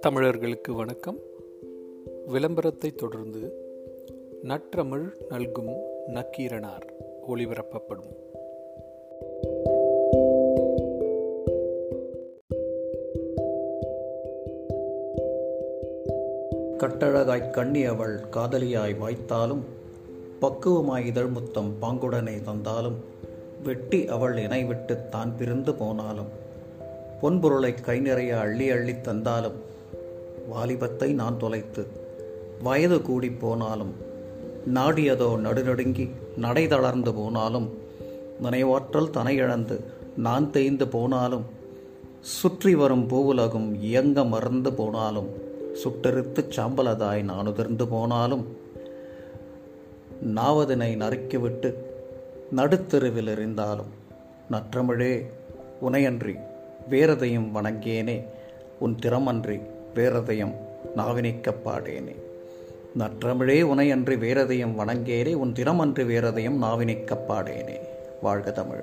தமிழர்களுக்கு வணக்கம். விளம்பரத்தை தொடர்ந்து நற்றமிழ் நல்கும் நக்கீரனார் ஒளிபரப்பப்படும். கட்டழகாய்க் கண்ணி அவள் காதலியாய் வாய்த்தாலும் பக்குவமாய் இதழ்முத்தம் பாங்குடனை தந்தாலும் வெட்டி அவள் இணை விட்டு தான் பிரிந்து போனாலும் பொன்பொருளை கை நிறைய அள்ளி அள்ளி தந்தாலும் வாலிபத்தை நான் தொலைத்து. வயது கூடி போனாலும் நாடியதோ நடுநடுங்கி நடை தளர்ந்து போனாலும் நினைவாற்றல் தனையிழந்து நான் தேய்ந்து போனாலும் சுற்றி வரும் பூவுலகும் இயங்க மறந்து போனாலும் சுட்டெருத்து சாம்பலதாய் நான் உதிர்ந்து போனாலும் நாவதனை நறுக்கிவிட்டு நடுத்தெருவில் எறிந்தாலும் நற்றமிழே உனையன்றி வேறதையும் வணங்கேனே உன் திறமன்றி பேரதயம் நாவினிக்கப் பாடேனே. நற்றமிழே உனையன்று வேரதயம் வணங்கேனே உன் தினமன்று வேரதயம் நாவினிக்கப் பாடேனே. வாழ்க தமிழ்.